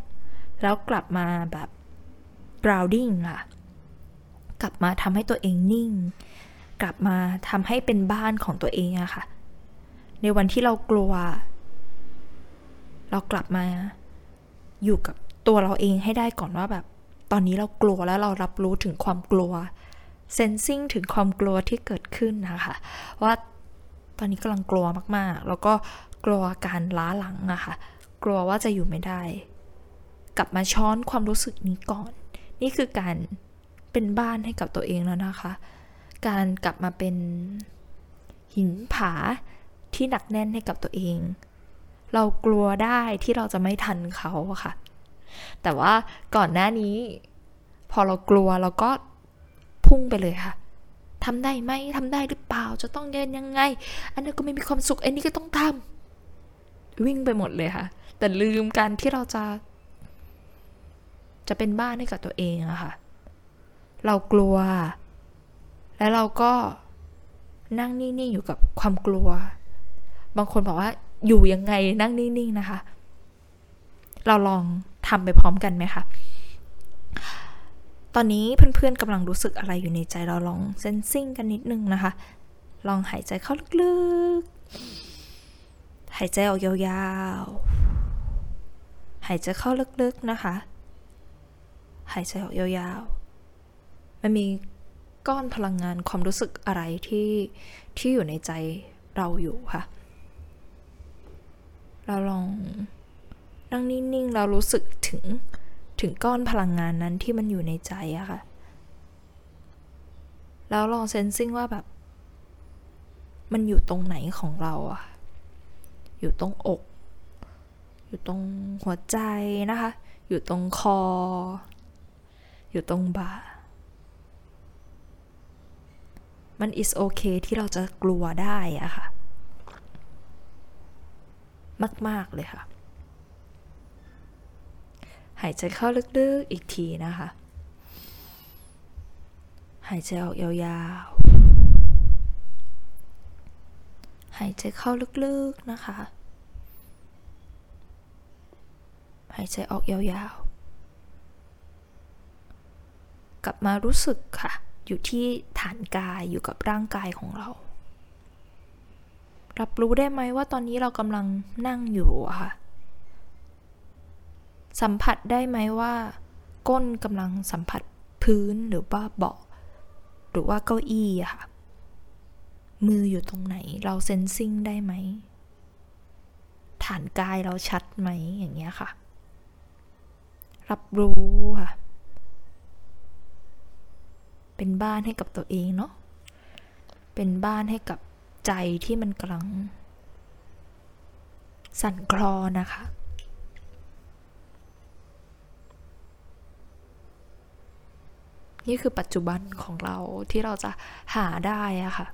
แล้วกลับมาแบบ grounding ค่ะ กลับมาทำให้ตัวเองนิ่ง กลับมาทำให้เป็นบ้านของตัวเองอะค่ะ ในวันที่เรากลัว เรากลับมาอยู่กับตัวเราเองให้ได้ก่อนว่าแบบ ตอนนี้เรากลัวแล้วเรารับรู้ถึงความกลัวเซนซิงถึงความกลัวที่เกิดขึ้นนะคะ ว่าตอนนี้กำลังกลัวมากๆ แล้วก็ กลัวการล้าหลังอะค่ะ กลัวว่าจะอยู่ไม่ได้ กลับมาช้อนความรู้สึกนี้ก่อน นี่คือการเป็นบ้านให้กับตัวเองแล้วนะคะ การกลับมาเป็นหินผาที่หนักแน่นให้กับตัวเอง เรากลัวได้ที่เราจะไม่ทันเขาอะค่ะ แต่ว่าก่อนหน้านี้ พอเรากลัวเราก็พุ่งไปเลยค่ะทำได้ไหมทำได้หรือเปล่า จะต้องเดินยังไง อันนี้ก็ไม่มีความสุข อันนี้ก็ต้องทำ วิ่งไปหมดเลยค่ะ แต่ลืมกันที่เราจะ จะเป็นบ้านให้กับตัวเองอะค่ะ เรากลัว แล้วเราก็นั่งนิ่งๆอยู่กับความกลัว บางคนบอกว่าอยู่ยังไงนั่งนิ่งๆนะคะ เราลองทำไปพร้อมกันไหมคะตอนนี้เพื่อนๆกำลังรู้สึกอะไรอยู่ในใจเราลองเซนซิงกันนิดนึงนะคะ ลองหายใจเข้าลึกๆ หายใจออกยาวๆ หายใจเข้าลึกๆนะคะ หายใจออกยาวๆ มันมีก้อนพลังงานความรู้สึกอะไรที่ที่อยู่ในใจเราอยู่ค่ะ เราลองนั่งนิ่งๆ เรารู้สึกถึงถึงก้อนพลังงานนั้นที่มันอยู่ในใจอะค่ะ แล้วลองเซนซิงว่าแบบ มันอยู่ตรงไหนของเราอะ อยู่ตรงอก อยู่ตรงหัวใจนะคะ อยู่ตรงคอ อยู่ตรงบ่า มัน is okay ที่เราจะกลัวได้อะค่ะ มาก ๆ เลยค่ะ หายใจเข้าลึก ๆ อีกทีนะคะ หายใจออกยาวๆ หายใจเข้าลึกๆนะคะ หายใจออกยาวๆ กลับมารู้สึกค่ะ อยู่ที่ฐานกายอยู่กับร่างกายของเรา รับรู้ได้ไหมว่าตอนนี้เรากำลังนั่งอยู่อะค่ะ สัมผัสได้ไหมว่า ก้นกำลังสัมผัสพื้นหรือว่าเบาะ หรือว่าเก้าอี้อะค่ะ มืออยู่ตรงไหน เราเซนซิงได้ไหม ฐานกายเราชัดไหมอย่างเงี้ยค่ะ รับรู้ค่ะ เป็นบ้านให้กับตัวเองเนาะ เป็นบ้านให้กับใจที่มันกำลัง สั่นคลอนนะคะนี่คือปัจจุบันของเราที่เราจะหาได้อะค่ะ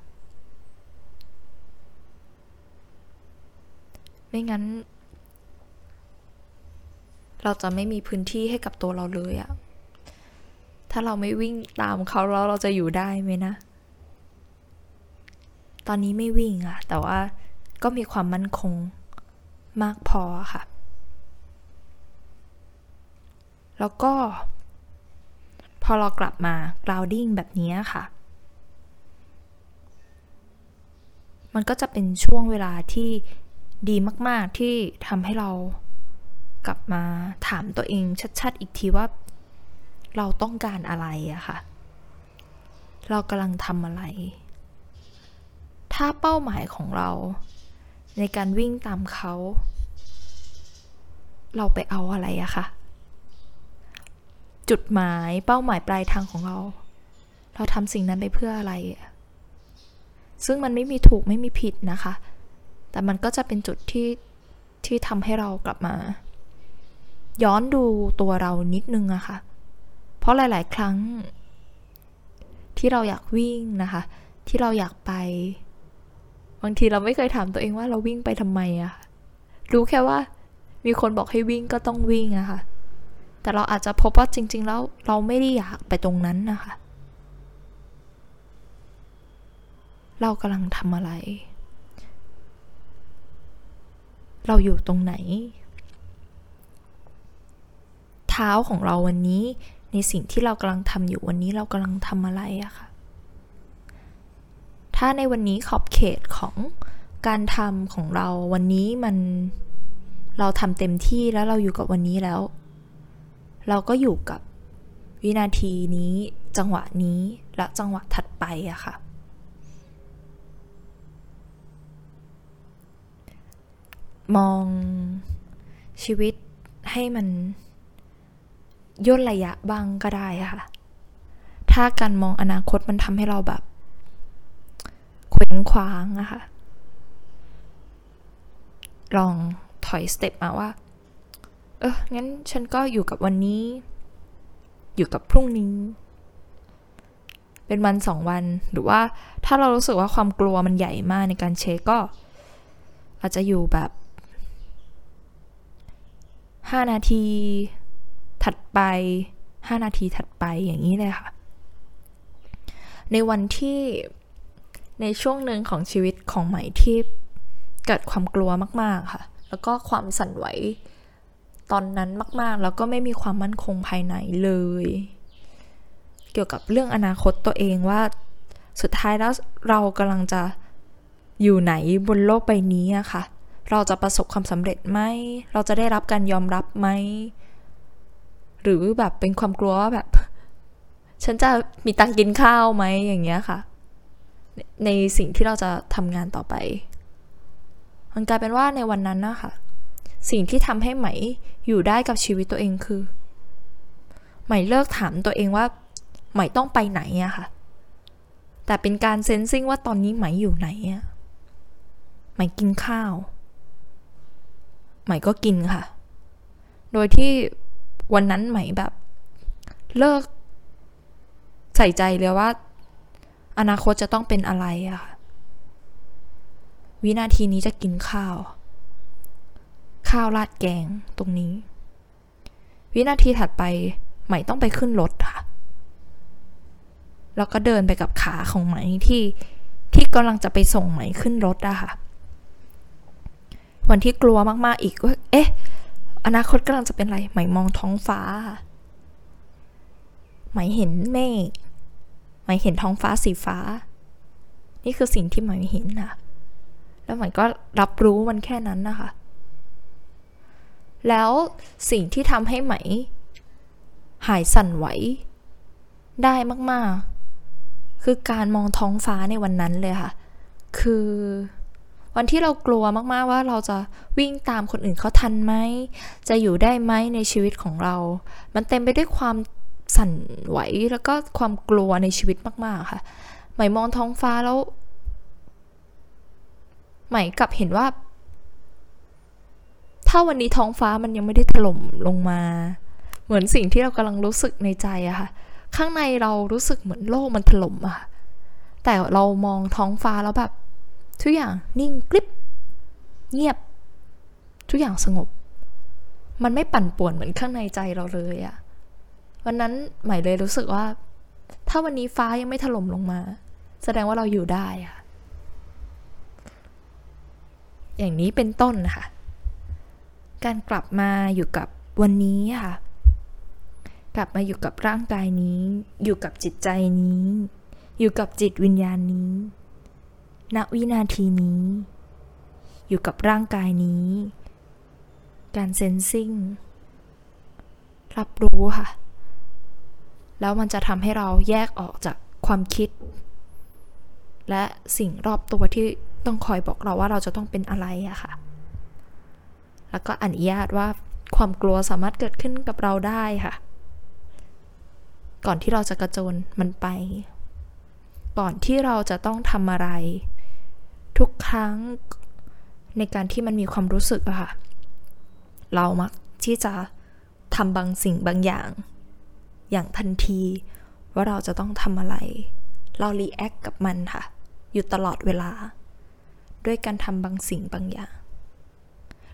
ไม่งั้น เราจะไม่มีพื้นที่ให้กับตัวเราเลยอะถ้าเราไม่วิ่งตามเขาแล้วเราจะอยู่ได้ไหมนะ ตอนนี้ไม่วิ่งอะแต่ว่าก็มีความมั่นคงมากพอค่ะ แล้วก็ พอเรากลับมา grounding แบบนี้ค่ะ มันก็จะเป็นช่วงเวลาที่ ดีมาก ๆ ที่ทำให้เรากลับมาถามตัวเองชัด ๆ อีกทีว่า เราต้องการอะไรอะค่ะ เรากำลังทำอะไร ถ้าเป้าหมายของเรา ในการวิ่งตามเขา เราไปเอาอะไรอะค่ะ จุดหมายเป้าหมายปลายทางของเรา เราทำสิ่งนั้นไปเพื่ออะไร ซึ่งมันไม่มีถูกไม่มีผิดนะคะ แต่มันก็จะเป็นจุดที่ที่ทำให้เรากลับมา ย้อนดูตัวเรานิดนึงอะคะ่ะ เพราะหลาย ๆ ครั้ง ที่เราอยากวิ่งนะคะ ที่เราอยากไป บางทีเราไม่เคยถามตัวเองว่าเราวิ่งไปทำไมอะรู้แค่ว่า มีคนบอกให้วิ่งก็ต้องวิ่งอะคะ่ะ แต่เราอาจจะพบว่าจริง ๆ แล้วเราไม่ได้อยากไปตรงนั้นนะคะ เรากำลังทำอะไร เราอยู่ตรงไหน เท้าของเราวันนี้ในสิ่งที่เรากำลังทำอยู่วันนี้เรากำลังทำอะไรอะค่ะ ถ้าในวันนี้ขอบเขตของการทำของเราวันนี้มันเราทำเต็มที่แล้วเราอยู่กับวันนี้แล้ว เราก็อยู่กับวินาทีนี้จังหวะนี้และจังหวะถัดไปอะค่ะ มองชีวิตให้มันย่นระยะบ้างก็ได้ค่ะ ถ้าการมองอนาคตมันทำให้เราแบบเคว้งคว้างอะค่ะ ลองถอยสเต็ปมาว่า เอองั้นฉันก็อยู่กับวันนี้ อยู่กับพรุ่งนี้ เป็นวันสองวัน หรือว่าถ้าเรารู้สึกว่าความกลัวมันใหญ่มากในการเช็คก็ อาจจะอยู่แบบ 5 นาทีถัดไป 5 นาทีถัดไปอย่างนี้เลยค่ะ ในวันที่ในช่วงหนึ่งของชีวิตของใหม่ที่เกิดความกลัวมาก ๆ ค่ะ แล้วก็ความสั่นไหวตอนนั้นมาก ๆ แล้วก็ไม่มีความมั่นคงภายในเลย เกี่ยวกับเรื่องอนาคตตัวเองว่าสุดท้ายแล้วเรากำลังจะอยู่ไหนบนโลกใบนี้อะค่ะ เราจะประสบความสำเร็จไหม เราจะได้รับการยอมรับไหม หรือแบบเป็นความกลัวว่าแบบ ฉันจะมีตังกินข้าวไหมอย่างเงี้ยค่ะ ในสิ่งที่เราจะทำงานต่อไป มันกลายเป็นว่าในวันนั้นนะคะสิ่งที่ทำให้ไหมอยู่ได้กับชีวิตตัวเองคือ ไหมเลิกถามตัวเองว่า ไหมต้องไปไหนอะค่ะ แต่เป็นการเซนซิงว่าตอนนี้ไหมอยู่ไหนอะไหมกินข้าว ไหม่ก็กินค่ะ โดยที่วันนั้นไหม่แบบ เลิกใส่ใจเลยว่า อนาคตจะต้องเป็นอะไรอะค่ะ วินาทีนี้จะกินข้าว ข้าวราดแกงตรงนี้ วินาทีถัดไปใหม่ต้องไปขึ้นรถค่ะ แล้วก็เดินไปกับขาของไหมที่ที่กำลังจะไปส่งไหมขึ้นรถอะค่ะ วันที่กลัวมากๆอีกว่าเอ๊ะ อนาคตกำลังจะเป็นอะไรไหมมองท้องฟ้า ไหมเห็นเมฆไหมเห็นท้องฟ้าสีฟ้า นี่คือสิ่งที่ไหมเห็นนะแล้วไหมก็รับรู้มันแค่นั้นนะคะ แล้วสิ่งที่ทำให้ไหม หายสั่นไหว ได้มากๆ คือการมองท้องฟ้าในวันนั้นเลยค่ะ คือ วันที่เรากลัวมากๆว่าเราจะวิ่งตามคนอื่นเขาทันไหม จะอยู่ได้ไหมในชีวิตของเรา มันเต็มไปด้วยความสั่นไหวแล้วก็ความกลัวในชีวิตมากๆค่ะหมายมองท้องฟ้าแล้วหมายกลับเห็นว่า ถ้าวันนี้ท้องฟ้ามันยังไม่ได้ถล่มลงมา เหมือนสิ่งที่เรากำลังรู้สึกในใจอะค่ะ ข้างในเรารู้สึกเหมือนโลกมันถล่มอะแต่เรามองท้องฟ้าแล้วแบบ ทุกอย่างนิ่งกริบเงียบ ทุกอย่างสงบ มันไม่ปั่นป่วนเหมือนข้างในใจเราเลยอะวันนั้นใหม่เลยรู้สึกว่า ถ้าวันนี้ฟ้ายังไม่ถล่มลงมา แสดงว่าเราอยู่ได้อะอย่างนี้เป็นต้นนะคะการกลับมาอยู่กับวันนี้ค่ะ กลับมาอยู่กับร่างกายนี้ อยู่กับจิตใจนี้ อยู่กับจิตวิญญาณนี้ ณวินาทีนี้ อยู่กับร่างกายนี้ การเซนซิงรับรู้ค่ะ แล้วมันจะทำให้เราแยกออกจากความคิด และสิ่งรอบตัวที่ต้องคอยบอกเราว่าเราจะต้องเป็นอะไรอะค่ะ แล้วก็อนุญาตว่าความกลัวสามารถเกิดขึ้นกับเราได้ค่ะ ก่อนที่เราจะกระโจนมันไป ก่อนที่เราจะต้องทำอะไร ทุกครั้งในการที่มันมีความรู้สึกอะค่ะ เรามักที่จะทำบางสิ่งบางอย่าง อย่างทันที ว่าเราจะต้องทำอะไร เรารีแอคกับมันค่ะ อยู่ตลอดเวลา ด้วยการทำบางสิ่งบางอย่าง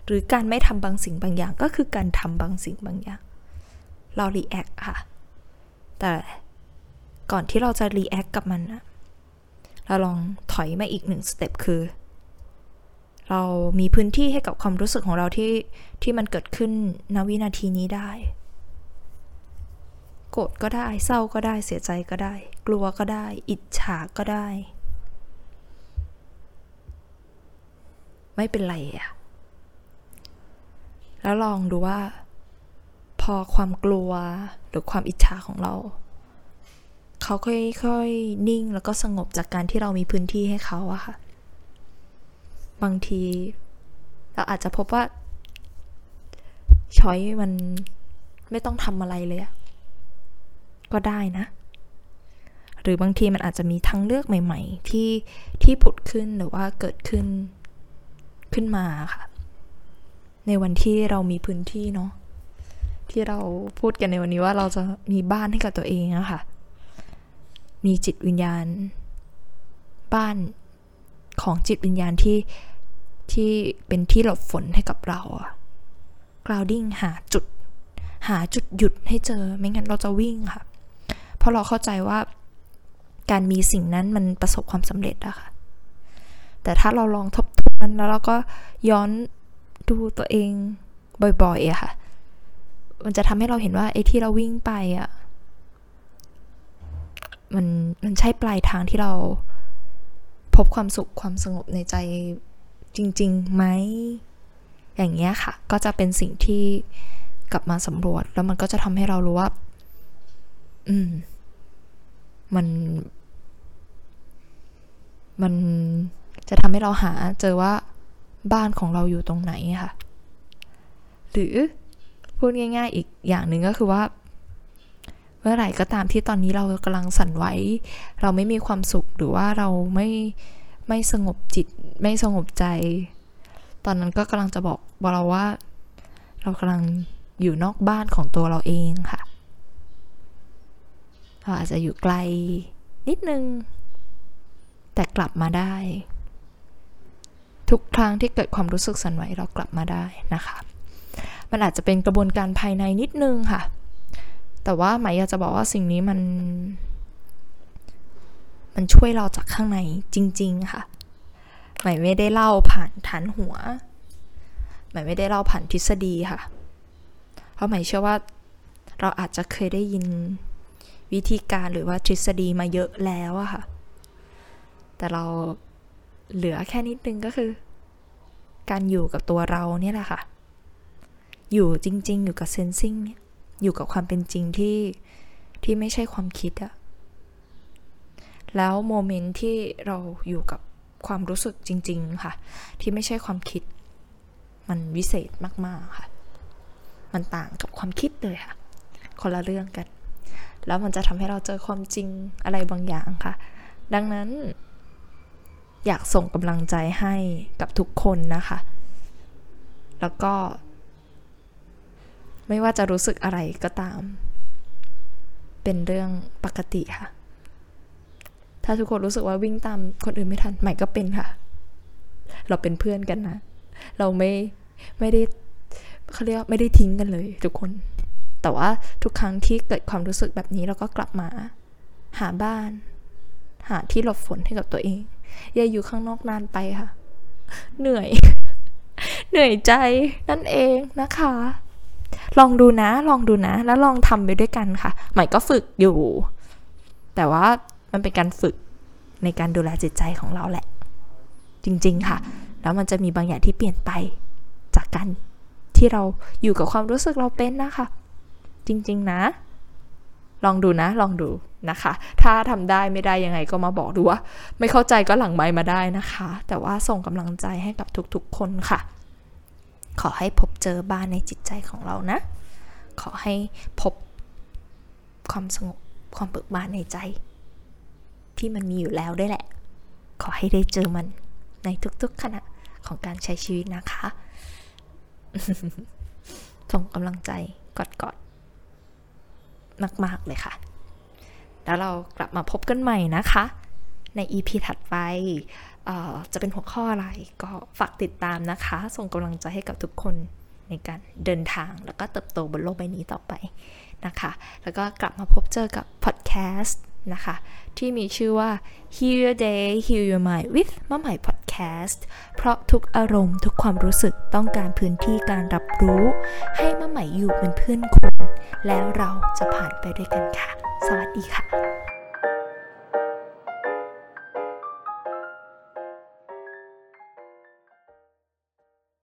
หรือการไม่ทำบางสิ่งบางอย่างก็คือการทำบางสิ่งบางอย่าง เรา react ค่ะ แต่ก่อนที่เราจะ react กับมันนะ เราลองถอยมาอีกหนึ่ง step คือ เรามีพื้นที่ให้กับความรู้สึกของเราที่ที่มันเกิดขึ้นณวินาทีนี้ได้ โกรธก็ได้ เศร้าก็ได้ เสียใจก็ได้ กลัวก็ได้ อิจฉาก็ได้ ไม่เป็นไรอะแล้วลองดูว่า พอความกลัวหรือความอิจฉาของเรา เขาค่อยๆนิ่งแล้วก็สงบจากการที่เรามีพื้นที่ให้เขาอะค่ะ บางที เราอาจจะพบว่าช้อยมันไม่ต้องทำอะไรเลยก็ได้นะ หรือบางทีมันอาจจะมีทางเลือกใหม่ ๆ ที่ที่ผุดขึ้นหรือว่าเกิดขึ้นขึ้นมาค่ะ ในวันที่เรามีพื้นที่เนาะที่เราพูดกันในวันนี้ว่าเราจะมีบ้านให้กับตัวเองอะค่ะ มีจิตวิญญาณ บ้านของจิตวิญญาณที่ที่เป็นที่หลบฝนให้กับเราอะกราวดิ้งหาจุด หาจุดหยุดให้เจอ ไม่งั้นเราจะวิ่งค่ะ เพราะเราเข้าใจว่าการมีสิ่งนั้นมันประสบความสำเร็จอะค่ะ แต่ถ้าเราลองทบทวนแล้วเราก็ย้อนดูตัวเองบ่อยๆอะค่ะ มันจะทำให้เราเห็นว่าไอ้ที่เราวิ่งไปอะ มันมันใช่ปลายทางที่เรา พบความสุขความสงบในใจจริงๆไหมอย่างเงี้ยค่ะ ก็จะเป็นสิ่งที่กลับมาสำรวจ แล้วมันก็จะทำให้เรารู้ว่า อืม มัน มันจะทำให้เราหาเจอว่าบ้านของเราอยู่ตรงไหนค่ะ หรือพูดง่าย ๆ อีกอย่างหนึ่งก็คือว่า เมื่อไหร่ก็ตามที่ตอนนี้เรากำลังสั่นไหวเราไม่มีความสุขหรือว่าเราไม่ไม่สงบจิตไม่สงบใจ ตอนนั้นก็กำลังจะบอกบอกเราว่า เรากำลังอยู่นอกบ้านของตัวเราเองค่ะเราอาจจะอยู่ไกลนิดนึง แต่กลับมาได้ ทุกครั้งที่เกิดความรู้สึกสั่นไหวเรากลับมาได้นะคะ มันอาจจะเป็นกระบวนการภายในนิดนึงค่ะ แต่ว่าหมายอยากจะบอกว่าสิ่งนี้มัน มันช่วยเราจากข้างในจริง ๆ ค่ะ หมายไม่ได้เล่าผ่านฐานหัว หมายไม่ได้เล่าผ่านทฤษฎีค่ะ เพราะหมายเชื่อว่าเราอาจจะเคยได้ยินวิธีการหรือว่าทฤษฎีมาเยอะแล้วอะค่ะ แต่เราเหลือแค่นิดนึงก็คือ การอยู่กับตัวเราเนี่ยแหละค่ะ อยู่จริง ๆ อยู่กับเซนซิงเนี่ย อยู่กับความเป็นจริงที่ที่ไม่ใช่ความคิดอะแล้วโมเมนต์ที่เราอยู่กับความรู้สึกจริง ๆ ค่ะ ที่ไม่ใช่ความคิด มันวิเศษมาก ๆ ค่ะ มันต่างกับความคิดเลยค่ะ คนละเรื่องกัน แล้วมันจะทำให้เราเจอความจริงอะไรบางอย่างค่ะ ดังนั้น อยากส่งกำลังใจให้กับทุกคนนะคะ แล้วก็ ไม่ว่าจะรู้สึกอะไรก็ตาม เป็นเรื่องปกติค่ะ ถ้าทุกคนรู้สึกว่าวิ่งตามคนอื่นไม่ทันใหม่ก็เป็นค่ะ เราเป็นเพื่อนกันนะ เราไม่ไม่ได้เขาเรียกไม่ได้ทิ้งกันเลยทุกคน แต่ว่าทุกครั้งที่เกิดความรู้สึกแบบนี้เราก็กลับมา หาบ้าน หาที่หลบฝนให้กับตัวเอง อย่าอยู่ข้างนอกนานไปค่ะ เหนื่อย เหนื่อยใจนั่นเองนะคะ ลองดูนะ ลองดูนะ แล้วลองทำไปด้วยกันค่ะ ใหม่ก็ฝึกอยู่ แต่ว่ามันเป็นการฝึกในการดูแลจิตใจของเราแหละ จริง ๆ ค่ะ แล้วมันจะมีบางอย่างที่เปลี่ยนไปจากการที่เราอยู่กับความรู้สึกเราเป็นนะคะ จริง ๆ นะ ลองดูนะ ลองดูนะคะ ถ้าทำได้ไม่ได้ยังไงก็มาบอกดูว่า ไม่เข้าใจก็หลังไมมาได้นะคะ แต่ว่าส่งกำลังใจให้กับทุกๆ คนค่ะ ขอให้พบเจอบ้านในจิตใจของเรานะ ขอให้พบความสงบความเบิกบานในใจ ที่มันมีอยู่แล้วได้แหละ ขอให้ได้เจอมันในทุกๆขณะของการใช้ชีวิตนะคะ ส่งกำลังใจกอดๆมากๆเลยค่ะ แล้วเรากลับมาพบกันใหม่นะคะ ใน EP ถัดไป จะเป็นหัวข้ออะไรก็ฝากติดตามนะคะ ส่งกำลังใจให้กับทุกคนในการเดินทางแล้วก็เติบโตบนโลกใบนี้ต่อไปนะคะ แล้วก็กลับมาพบเจอกับพอดแคสต์นะคะ ที่มีชื่อว่า Heal Your Day Heal Your Mind with มาใหม่ Podcast เพราะทุกอารมณ์ทุกความรู้สึกต้องการพื้นที่การรับรู้ ให้มาใหม่อยู่เป็นเพื่อนคุณ แล้วเราจะผ่านไปด้วยกันค่ะ สวัสดีค่ะ